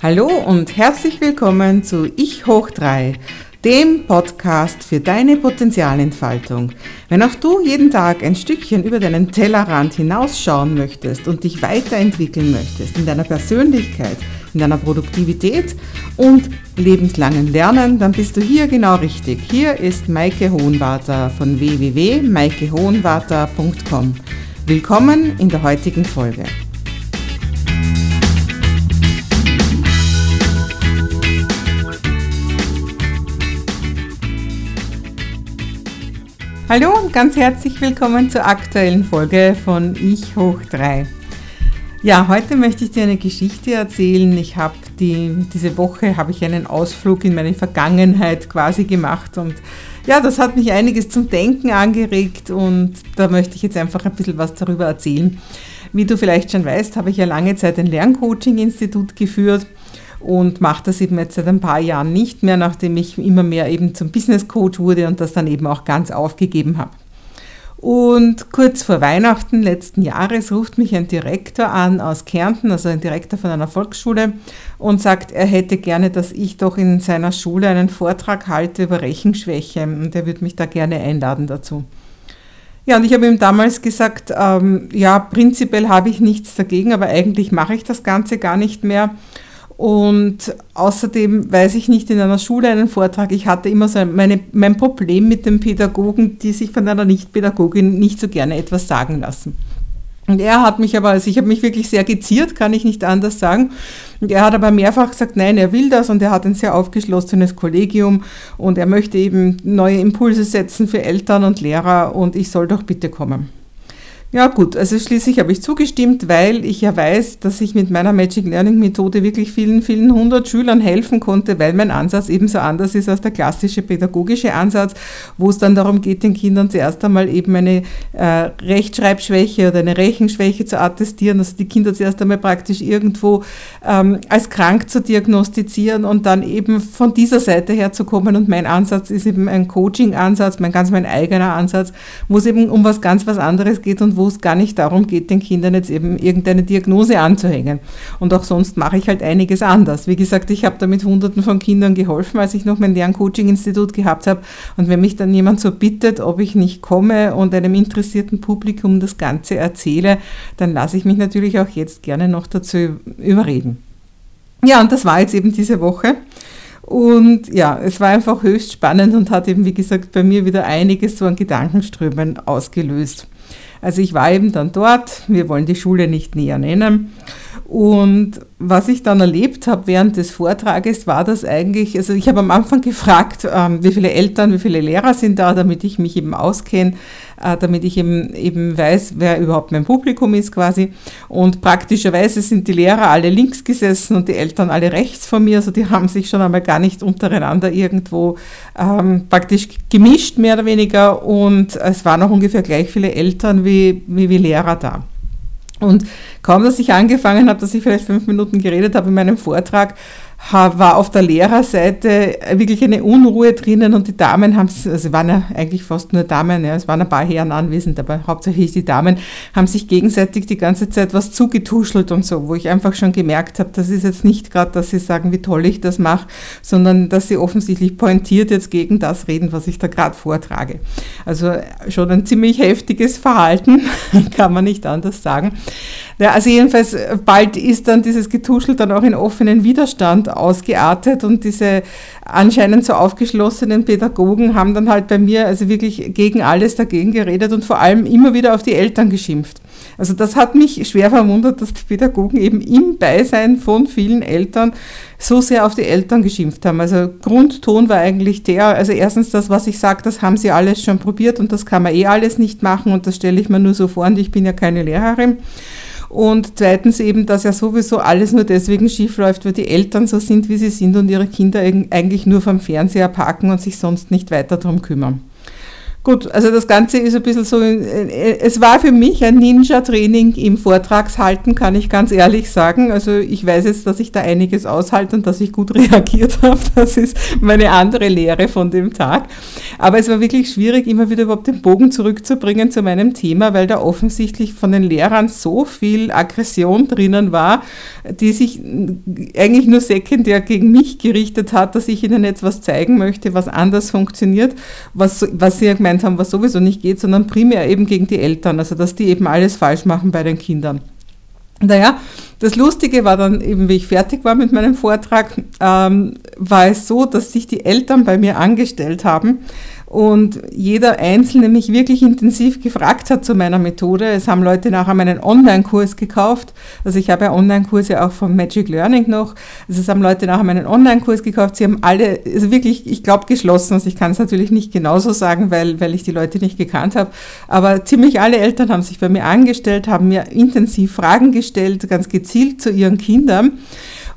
Hallo und herzlich willkommen zu Ich hoch 3, dem Podcast für deine Potenzialentfaltung. Wenn auch du jeden Tag ein Stückchen über deinen Tellerrand hinausschauen möchtest und dich weiterentwickeln möchtest in deiner Persönlichkeit, in deiner Produktivität und lebenslangen Lernen, dann bist du hier genau richtig. Hier ist Maike Hohenwarter von www.maikehohenwarter.com. Willkommen in der heutigen Folge. Hallo und ganz herzlich willkommen zur aktuellen Folge von Ich hoch 3. Ja, heute möchte ich dir eine Geschichte erzählen. Ich habe die, diese Woche habe ich einen Ausflug in meine Vergangenheit quasi gemacht und ja, das hat mich einiges zum Denken angeregt und da möchte ich jetzt einfach ein bisschen was darüber erzählen. Wie du vielleicht schon weißt, habe ich ja lange Zeit ein Lerncoaching-Institut geführt und mache das eben jetzt seit ein paar Jahren nicht mehr, nachdem ich immer mehr eben zum Business Coach wurde und das dann eben auch ganz aufgegeben habe. Und kurz vor Weihnachten letzten Jahres ruft mich ein Direktor an aus Kärnten, also ein Direktor von einer Volksschule, und sagt, er hätte gerne, dass ich doch in seiner Schule einen Vortrag halte über Rechenschwäche und er würde mich da gerne einladen dazu. Ja, und ich habe ihm damals gesagt, ähm, ja, prinzipiell habe ich nichts dagegen, aber eigentlich mache ich das Ganze gar nicht mehr. Und außerdem weiß ich nicht in einer Schule einen Vortrag. Ich hatte immer so meine, mein Problem mit den Pädagogen, die sich von einer Nicht-Pädagogin nicht so gerne etwas sagen lassen. Und er hat mich aber, also ich habe mich wirklich sehr geziert, kann ich nicht anders sagen. Und er hat aber mehrfach gesagt, nein, er will das und er hat ein sehr aufgeschlossenes Kollegium und er möchte eben neue Impulse setzen für Eltern und Lehrer und ich soll doch bitte kommen. Ja gut, also schließlich habe ich zugestimmt, weil ich ja weiß, dass ich mit meiner Magic Learning Methode wirklich vielen, vielen hundert Schülern helfen konnte, weil mein Ansatz ebenso anders ist als der klassische pädagogische Ansatz, wo es dann darum geht, den Kindern zuerst einmal eben eine äh, Rechtschreibschwäche oder eine Rechenschwäche zu attestieren, also die Kinder zuerst einmal praktisch irgendwo ähm, als krank zu diagnostizieren und dann eben von dieser Seite her zu kommen. Und mein Ansatz ist eben ein Coaching-Ansatz, mein ganz mein eigener Ansatz, wo es eben um was ganz was anderes geht und wo es gar nicht darum geht, den Kindern jetzt eben irgendeine Diagnose anzuhängen. Und auch sonst mache ich halt einiges anders. Wie gesagt, ich habe da mit Hunderten von Kindern geholfen, als ich noch mein Lerncoaching-Institut gehabt habe. Und wenn mich dann jemand so bittet, ob ich nicht komme und einem interessierten Publikum das Ganze erzähle, dann lasse ich mich natürlich auch jetzt gerne noch dazu überreden. Ja, und das war jetzt eben diese Woche. Und ja, es war einfach höchst spannend und hat eben, wie gesagt, bei mir wieder einiges so an Gedankenströmen ausgelöst. Also ich war eben dann dort, wir wollen die Schule nicht näher nennen. Und was ich dann erlebt habe während des Vortrages, war das eigentlich, also ich habe am Anfang gefragt, ähm, wie viele Eltern, wie viele Lehrer sind da, damit ich mich eben auskenne, äh, damit ich eben, eben weiß, wer überhaupt mein Publikum ist quasi. Und praktischerweise sind die Lehrer alle links gesessen und die Eltern alle rechts von mir, also die haben sich schon einmal gar nicht untereinander irgendwo ähm, praktisch gemischt, mehr oder weniger. Und es waren auch ungefähr gleich viele Eltern wie, wie, wie Lehrer da. Und kaum, dass ich angefangen habe, dass ich vielleicht fünf Minuten geredet habe in meinem Vortrag, war auf der Lehrerseite wirklich eine Unruhe drinnen und die Damen haben, also waren ja eigentlich fast nur Damen, ja, es waren ein paar Herren anwesend, aber hauptsächlich die Damen, haben sich gegenseitig die ganze Zeit was zugetuschelt und so, wo ich einfach schon gemerkt habe, das ist jetzt nicht gerade, dass sie sagen, wie toll ich das mache, sondern dass sie offensichtlich pointiert jetzt gegen das reden, was ich da gerade vortrage. Also schon ein ziemlich heftiges Verhalten, kann man nicht anders sagen. Ja, also jedenfalls, bald ist dann dieses Getuschel dann auch in offenen Widerstand ausgeartet und diese anscheinend so aufgeschlossenen Pädagogen haben dann halt bei mir also wirklich gegen alles dagegen geredet und vor allem immer wieder auf die Eltern geschimpft. Also das hat mich schwer verwundert, dass die Pädagogen eben im Beisein von vielen Eltern so sehr auf die Eltern geschimpft haben. Also Grundton war eigentlich der, also erstens das, was ich sage, das haben sie alles schon probiert und das kann man eh alles nicht machen und das stelle ich mir nur so vor und ich bin ja keine Lehrerin. Und zweitens eben, dass ja sowieso alles nur deswegen schief läuft, weil die Eltern so sind, wie sie sind und ihre Kinder eigentlich nur vom Fernseher parken und sich sonst nicht weiter darum kümmern. Gut, also das Ganze ist ein bisschen so, äh, es war für mich ein Ninja-Training im Vortragshalten, kann ich ganz ehrlich sagen. Also ich weiß jetzt, dass ich da einiges aushalte und dass ich gut reagiert habe. Das ist meine andere Lehre von dem Tag. Aber es war wirklich schwierig, immer wieder überhaupt den Bogen zurückzubringen zu meinem Thema, weil da offensichtlich von den Lehrern so viel Aggression drinnen war, die sich eigentlich nur sekundär gegen mich gerichtet hat, dass ich ihnen jetzt was zeigen möchte, was anders funktioniert, was, was sie ja gemeint haben, was sowieso nicht geht, sondern primär eben gegen die Eltern, also dass die eben alles falsch machen bei den Kindern. Naja, das Lustige war dann eben, wie ich fertig war mit meinem Vortrag, ähm, war es so, dass sich die Eltern bei mir angestellt haben und jeder Einzelne mich wirklich intensiv gefragt hat zu meiner Methode. Es haben Leute nachher meinen Online-Kurs gekauft. Also ich habe ja Online-Kurse auch von Magic Learning noch. Also es haben Leute nachher meinen Online-Kurs gekauft. Sie haben alle, also wirklich, ich glaube, geschlossen. Also ich kann es natürlich nicht genauso sagen, weil, weil ich die Leute nicht gekannt habe. Aber ziemlich alle Eltern haben sich bei mir angestellt, haben mir intensiv Fragen gestellt, ganz gezielt zu ihren Kindern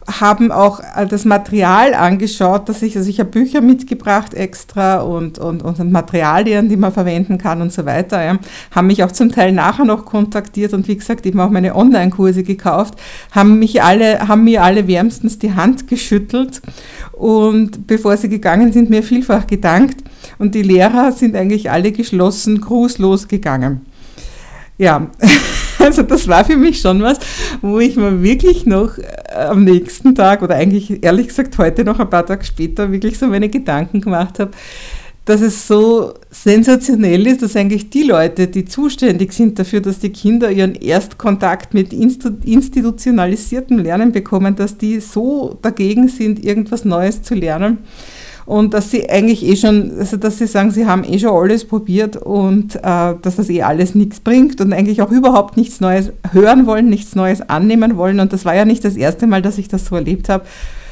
haben auch äh, das Material angeschaut, dass ich, also ich habe Bücher mitgebracht extra und, und, und Materialien, die man verwenden kann und so weiter. Ja. Haben mich auch zum Teil nachher noch kontaktiert und wie gesagt eben auch meine Online-Kurse gekauft, haben mich alle, haben mir alle wärmstens die Hand geschüttelt und bevor sie gegangen sind, mir vielfach gedankt. Und die Lehrer sind eigentlich alle geschlossen, grußlos gegangen. Ja, also das war für mich schon was, wo ich mir wirklich noch äh, am nächsten Tag oder eigentlich ehrlich gesagt heute noch ein paar Tage später wirklich so meine Gedanken gemacht habe, dass es so sensationell ist, dass eigentlich die Leute, die zuständig sind dafür, dass die Kinder ihren Erstkontakt mit institutionalisiertem Lernen bekommen, dass die so dagegen sind, irgendwas Neues zu lernen und dass sie eigentlich eh schon, also dass sie sagen, sie haben eh schon alles probiert und äh, dass das eh alles nichts bringt und eigentlich auch überhaupt nichts Neues hören wollen, nichts Neues annehmen wollen. Und das war ja nicht das erste Mal, dass ich das so erlebt habe.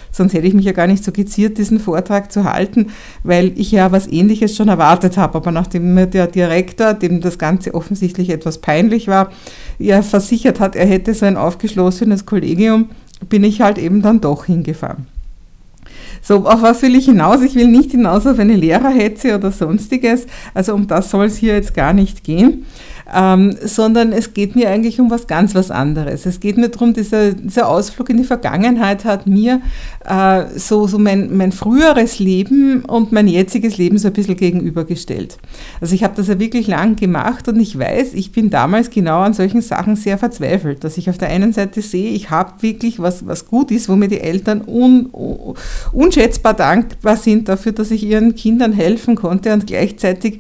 Sonst hätte ich mich ja gar nicht so geziert, diesen Vortrag zu halten, weil ich ja was Ähnliches schon erwartet habe. Aber nachdem mir der Direktor, dem das Ganze offensichtlich etwas peinlich war, ja versichert hat, er hätte so ein aufgeschlossenes Kollegium, bin ich halt eben dann doch hingefahren. So, auf was will ich hinaus? Ich will nicht hinaus auf eine Lehrerhetze oder sonstiges. Also um das soll es hier jetzt gar nicht gehen ähm, sondern es geht mir eigentlich um was ganz was anderes. Es geht mir darum, dieser, dieser Ausflug in die Vergangenheit hat mir äh, so, so mein, mein früheres Leben und mein jetziges Leben so ein bisschen gegenübergestellt. Also ich habe das ja wirklich lang gemacht und ich weiß, ich bin damals genau an solchen Sachen sehr verzweifelt, dass ich auf der einen Seite sehe, ich habe wirklich was, was gut ist, wo mir die Eltern un, unschätzbar dankbar sind dafür, dass ich ihren Kindern helfen konnte und gleichzeitig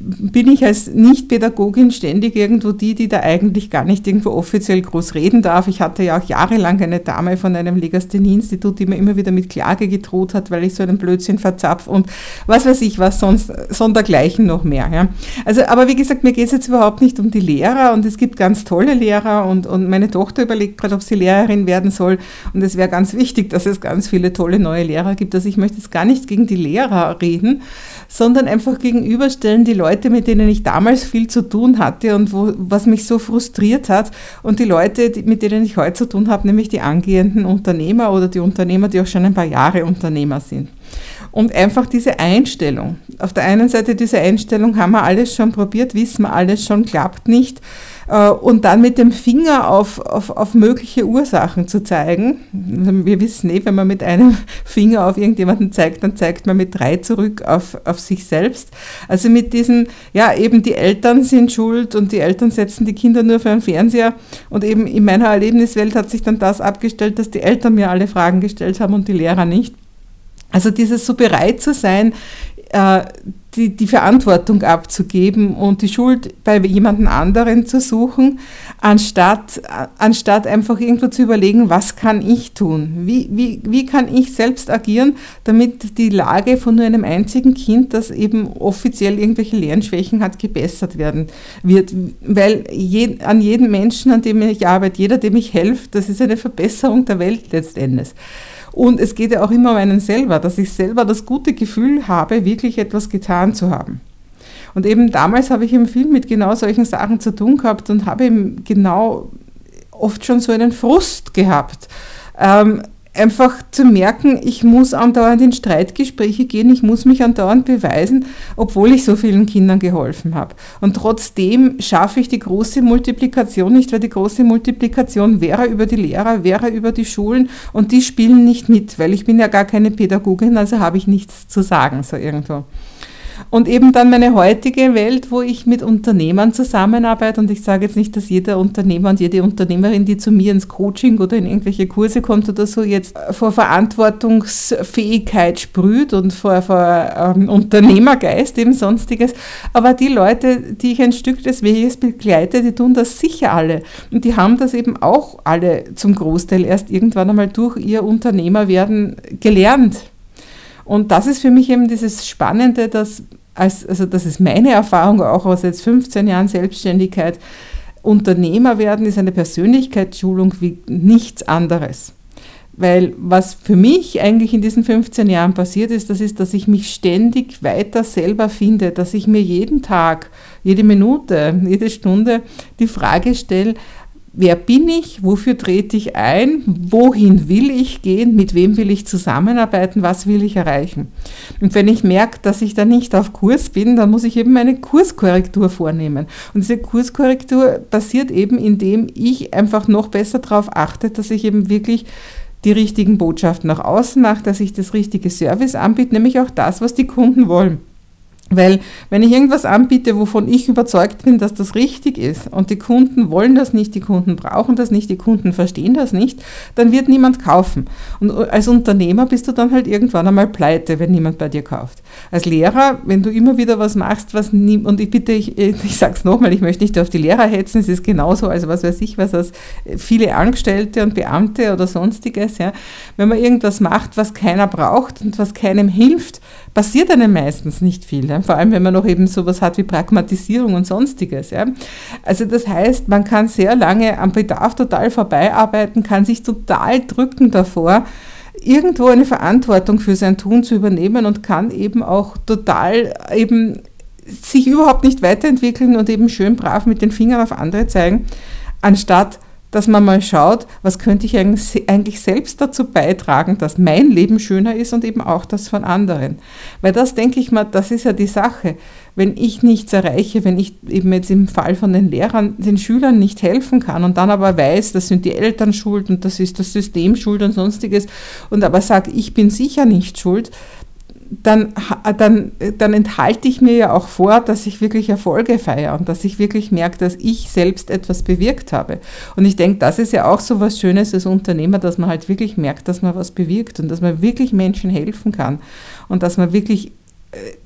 bin ich als Nicht-Pädagogin ständig irgendwo die, die da eigentlich gar nicht irgendwo offiziell groß reden darf. Ich hatte ja auch jahrelang eine Dame von einem Legasthenie-Institut, die mir immer wieder mit Klage gedroht hat, weil ich so einen Blödsinn verzapf und was weiß ich was sonst, sondergleichen noch mehr. Ja. Also, aber wie gesagt, mir geht es jetzt überhaupt nicht um die Lehrer und es gibt ganz tolle Lehrer und, und meine Tochter überlegt gerade, ob sie Lehrerin werden soll und es wäre ganz wichtig, dass es ganz viele tolle neue Lehrer gibt. Also ich möchte jetzt gar nicht gegen die Lehrer reden, sondern einfach gegenüberstellen die Leute, mit denen ich damals viel zu tun hatte und wo, was mich so frustriert hat und die Leute, mit denen ich heute zu tun habe, nämlich die angehenden Unternehmer oder die Unternehmer, die auch schon ein paar Jahre Unternehmer sind. Und einfach diese Einstellung. Auf der einen Seite diese Einstellung haben wir alles schon probiert, wissen wir alles schon, klappt nicht. Äh, und dann mit dem Finger auf, auf, auf mögliche Ursachen zu zeigen. Wir wissen eh, wenn man mit einem Finger auf irgendjemanden zeigt, dann zeigt man mit drei zurück auf, auf sich selbst. Also mit diesen, ja, eben die Eltern sind schuld und die Eltern setzen die Kinder nur für einen Fernseher. Und eben in meiner Erlebniswelt hat sich dann das abgestellt, dass die Eltern mir alle Fragen gestellt haben und die Lehrer nicht. Also dieses so bereit zu sein, die, die Verantwortung abzugeben und die Schuld bei jemandem anderen zu suchen, anstatt, anstatt einfach irgendwo zu überlegen, was kann ich tun? Wie, wie, wie kann ich selbst agieren, damit die Lage von nur einem einzigen Kind, das eben offiziell irgendwelche Lernschwächen hat, gebessert werden wird? Weil je, an jedem Menschen, an dem ich arbeite, jeder, dem ich helfe, das ist eine Verbesserung der Welt letztendlich. Und es geht ja auch immer um einen selber, dass ich selber das gute Gefühl habe, wirklich etwas getan zu haben. Und eben damals habe ich im Film mit genau solchen Sachen zu tun gehabt und habe eben genau oft schon so einen Frust gehabt. Ähm, einfach zu merken, ich muss andauernd in Streitgespräche gehen, ich muss mich andauernd beweisen, obwohl ich so vielen Kindern geholfen habe. Und trotzdem schaffe ich die große Multiplikation nicht, weil die große Multiplikation wäre über die Lehrer, wäre über die Schulen und die spielen nicht mit, weil ich bin ja gar keine Pädagogin, also habe ich nichts zu sagen, so irgendwo. Und eben dann meine heutige Welt, wo ich mit Unternehmern zusammenarbeite. Und ich sage jetzt nicht, dass jeder Unternehmer und jede Unternehmerin, die zu mir ins Coaching oder in irgendwelche Kurse kommt oder so, jetzt vor Verantwortungsfähigkeit sprüht und vor, vor ähm, Unternehmergeist, eben sonstiges. Aber die Leute, die ich ein Stück des Weges begleite, die tun das sicher alle. Und die haben das eben auch alle zum Großteil erst irgendwann einmal durch ihr Unternehmerwerden gelernt. Und das ist für mich eben dieses Spannende, dass als, also das ist meine Erfahrung auch aus jetzt 15 Jahren Selbstständigkeit, Unternehmer werden ist eine Persönlichkeitsschulung wie nichts anderes. Weil was für mich eigentlich in diesen 15 Jahren passiert ist, das ist, dass ich mich ständig weiter selber finde, dass ich mir jeden Tag, jede Minute, jede Stunde die Frage stelle, Wer bin ich? Wofür trete ich ein? Wohin will ich gehen? Mit wem will ich zusammenarbeiten? Was will ich erreichen? Und wenn ich merke, dass ich da nicht auf Kurs bin, dann muss ich eben eine Kurskorrektur vornehmen. Und diese Kurskorrektur passiert eben, indem ich einfach noch besser darauf achte, dass ich eben wirklich die richtigen Botschaften nach außen mache, dass ich das richtige Service anbiete, nämlich auch das, was die Kunden wollen. Weil wenn ich irgendwas anbiete, wovon ich überzeugt bin, dass das richtig ist und die Kunden wollen das nicht, die Kunden brauchen das nicht, die Kunden verstehen das nicht, dann wird niemand kaufen. Und als Unternehmer bist du dann halt irgendwann einmal pleite, wenn niemand bei dir kauft. Als Lehrer, wenn du immer wieder was machst, was nie, und ich bitte, ich, ich sage es nochmal, ich möchte nicht auf die Lehrer hetzen, es ist genauso, als was weiß ich was, als viele Angestellte und Beamte oder sonstiges, ja. Wenn man irgendwas macht, was keiner braucht und was keinem hilft, passiert einem meistens nicht viel. Ja? Vor allem, wenn man noch eben sowas hat wie Pragmatisierung und sonstiges. Ja? Also das heißt, man kann sehr lange am Bedarf total vorbeiarbeiten, kann sich total drücken davor, irgendwo eine Verantwortung für sein Tun zu übernehmen und kann eben auch total eben sich überhaupt nicht weiterentwickeln und eben schön brav mit den Fingern auf andere zeigen, anstatt dass man mal schaut, was könnte ich eigentlich selbst dazu beitragen, dass mein Leben schöner ist und eben auch das von anderen. Weil das denke ich mal, das ist ja die Sache. Wenn ich nichts erreiche, wenn ich eben jetzt im Fall von den Lehrern den Schülern nicht helfen kann und dann aber weiß, das sind die Eltern schuld und das ist das System schuld und sonstiges und aber sage, ich bin sicher nicht schuld, dann, dann, dann enthalte ich mir ja auch vor, dass ich wirklich Erfolge feiere und dass ich wirklich merke, dass ich selbst etwas bewirkt habe. Und ich denke, das ist ja auch so was Schönes als Unternehmer, dass man halt wirklich merkt, dass man was bewirkt und dass man wirklich Menschen helfen kann und dass man wirklich äh,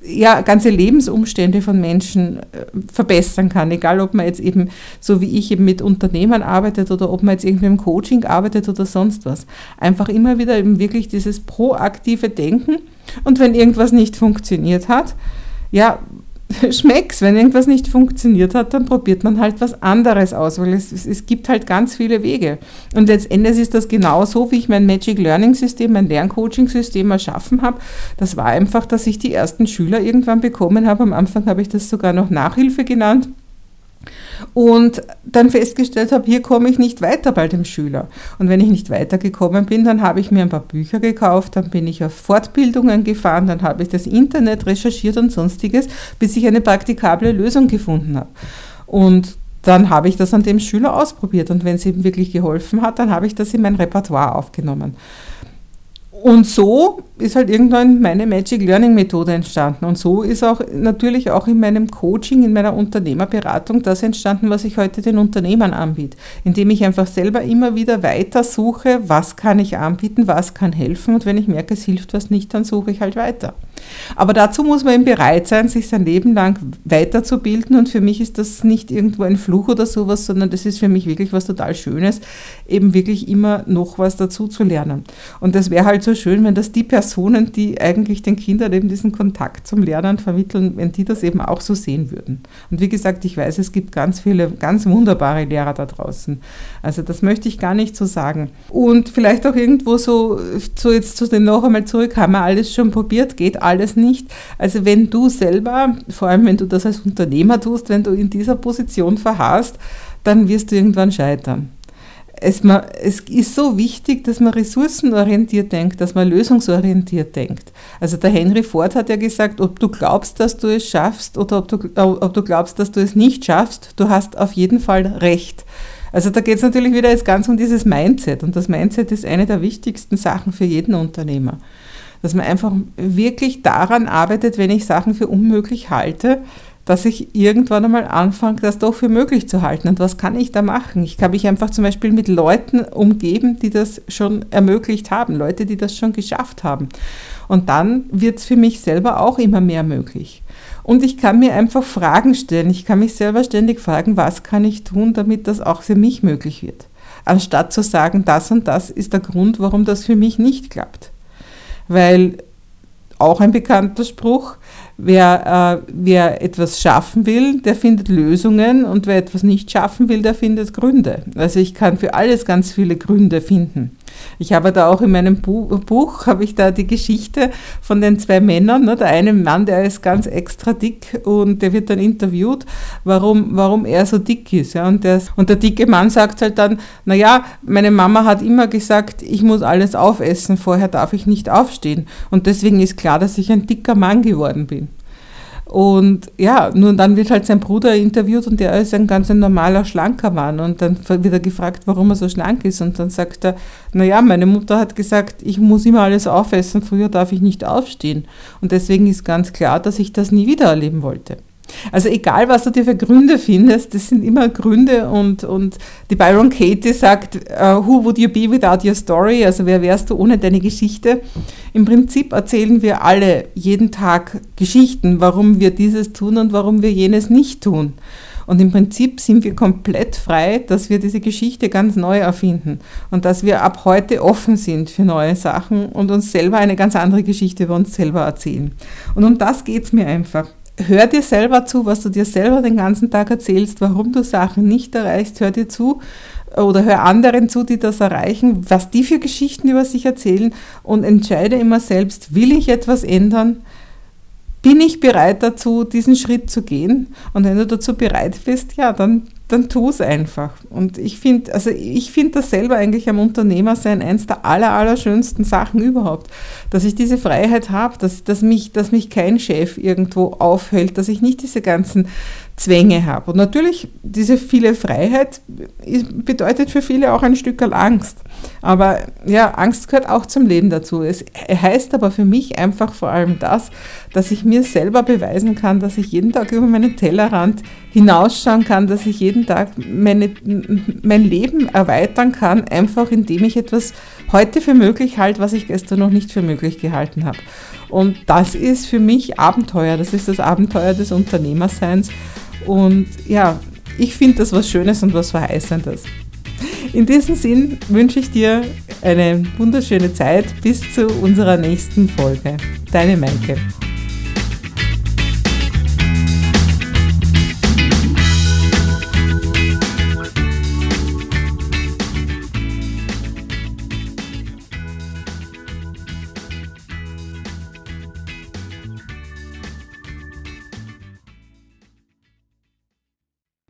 ja, ganze Lebensumstände von Menschen äh, verbessern kann, egal ob man jetzt eben so wie ich eben mit Unternehmern arbeitet oder ob man jetzt irgendwie im Coaching arbeitet oder sonst was. Einfach immer wieder eben wirklich dieses proaktive Denken und wenn irgendwas nicht funktioniert hat, ja, schmeckt's. Wenn irgendwas nicht funktioniert hat, dann probiert man halt was anderes aus, weil es, es, gibt halt ganz viele Wege. Und letztendlich ist das genauso, wie ich mein Magic Learning System, mein Lerncoaching-System erschaffen habe. Das war einfach, dass ich die ersten Schüler irgendwann bekommen habe. Am Anfang habe ich das sogar noch Nachhilfe genannt und dann festgestellt habe, hier komme ich nicht weiter bei dem Schüler. Und wenn ich nicht weitergekommen bin, dann habe ich mir ein paar Bücher gekauft, dann bin ich auf Fortbildungen gefahren, dann habe ich das Internet recherchiert und sonstiges, bis ich eine praktikable Lösung gefunden habe. Und dann habe ich das an dem Schüler ausprobiert und wenn es ihm wirklich geholfen hat, dann habe ich das in mein Repertoire aufgenommen. Und so ist halt irgendwann meine Magic Learning Methode entstanden. Und so ist auch natürlich auch in meinem Coaching, in meiner Unternehmerberatung das entstanden, was ich heute den Unternehmern anbiete. Indem ich einfach selber immer wieder weiter suche, was kann ich anbieten, was kann helfen. Und wenn ich merke, es hilft was nicht, dann suche ich halt weiter. Aber dazu muss man eben bereit sein, sich sein Leben lang weiterzubilden. Und für mich ist das nicht irgendwo ein Fluch oder sowas, sondern das ist für mich wirklich was total Schönes, eben wirklich immer noch was dazu zu lernen. Und das wäre halt so schön, wenn das die Personen, die eigentlich den Kindern eben diesen Kontakt zum Lernen vermitteln, wenn die das eben auch so sehen würden. Und wie gesagt, ich weiß, es gibt ganz viele, ganz wunderbare Lehrer da draußen. Also das möchte ich gar nicht so sagen. Und vielleicht auch irgendwo so, so jetzt zu den noch einmal zurück, haben wir alles schon probiert, geht alles nicht. Also wenn du selber, vor allem wenn du das als Unternehmer tust, wenn du in dieser Position verharrst, dann wirst du irgendwann scheitern es, man, es ist so wichtig, dass man ressourcenorientiert denkt, dass man lösungsorientiert denkt. Also der Henry Ford hat ja gesagt, ob du glaubst, dass du es schaffst oder ob du, ob du glaubst, dass du es nicht schaffst, du hast auf jeden Fall recht. Also da geht es natürlich wieder jetzt ganz um dieses Mindset und das Mindset ist eine der wichtigsten Sachen für jeden Unternehmer. Dass man einfach wirklich daran arbeitet, wenn ich Sachen für unmöglich halte, dass ich irgendwann einmal anfange, das doch für möglich zu halten. Und was kann ich da machen? Ich kann mich einfach zum Beispiel mit Leuten umgeben, die das schon ermöglicht haben, Leute, die das schon geschafft haben. Und dann wird es für mich selber auch immer mehr möglich. Und ich kann mir einfach Fragen stellen. Ich kann mich selber ständig fragen, was kann ich tun, damit das auch für mich möglich wird. Anstatt zu sagen, das und das ist der Grund, warum das für mich nicht klappt. Weil auch ein bekannter Spruch, wer, äh, wer etwas schaffen will, der findet Lösungen und wer etwas nicht schaffen will, der findet Gründe. Also ich kann für alles ganz viele Gründe finden. Ich habe da auch in meinem Buch, habe ich da die Geschichte von den zwei Männern. Ne? Der eine Mann, der ist ganz extra dick und der wird dann interviewt, warum, warum er so dick ist. Ja? Und, der, und der dicke Mann sagt halt dann, naja, meine Mama hat immer gesagt, ich muss alles aufessen, vorher darf ich nicht aufstehen. Und deswegen ist klar, dass ich ein dicker Mann geworden bin. Und ja, nur dann wird halt sein Bruder interviewt und der ist ein ganz ein normaler, schlanker Mann. Und dann wird er gefragt, warum er so schlank ist. Und dann sagt er, naja, meine Mutter hat gesagt, ich muss immer alles aufessen, früher darf ich nicht aufstehen. Und deswegen ist ganz klar, dass ich das nie wieder erleben wollte. Also egal, was du dir für Gründe findest, das sind immer Gründe und, und die Byron Katie sagt, uh, who would you be without your story? Also wer wärst du ohne deine Geschichte? Im Prinzip erzählen wir alle jeden Tag Geschichten, warum wir dieses tun und warum wir jenes nicht tun. Und im Prinzip sind wir komplett frei, dass wir diese Geschichte ganz neu erfinden und dass wir ab heute offen sind für neue Sachen und uns selber eine ganz andere Geschichte über uns selber erzählen. Und um das geht es mir einfach hör dir selber zu, was du dir selber den ganzen Tag erzählst, warum du Sachen nicht erreichst, hör dir zu oder hör anderen zu, die das erreichen, was die für Geschichten über sich erzählen und entscheide immer selbst, will ich etwas ändern? Bin ich bereit dazu, diesen Schritt zu gehen? Und wenn du dazu bereit bist, ja, dann dann tu es einfach. Und ich finde, also ich finde das selber eigentlich am Unternehmersein eins der aller, allerschönsten Sachen überhaupt, dass ich diese Freiheit habe, dass, dass, mich, dass mich kein Chef irgendwo aufhält, dass ich nicht diese ganzen Zwänge habe. Und natürlich, diese viele Freiheit bedeutet für viele auch ein Stück Angst. Aber ja, Angst gehört auch zum Leben dazu. Es heißt aber für mich einfach vor allem das, dass ich mir selber beweisen kann, dass ich jeden Tag über meinen Tellerrand hinausschauen kann, dass ich jeden Tag meine, mein Leben erweitern kann, einfach indem ich etwas heute für möglich halte, was ich gestern noch nicht für möglich gehalten habe. Und das ist für mich Abenteuer. Das ist das Abenteuer des Unternehmerseins. Und ja, ich finde das was Schönes und was Verheißendes. In diesem Sinn wünsche ich dir eine wunderschöne Zeit bis zu unserer nächsten Folge. Deine Maike.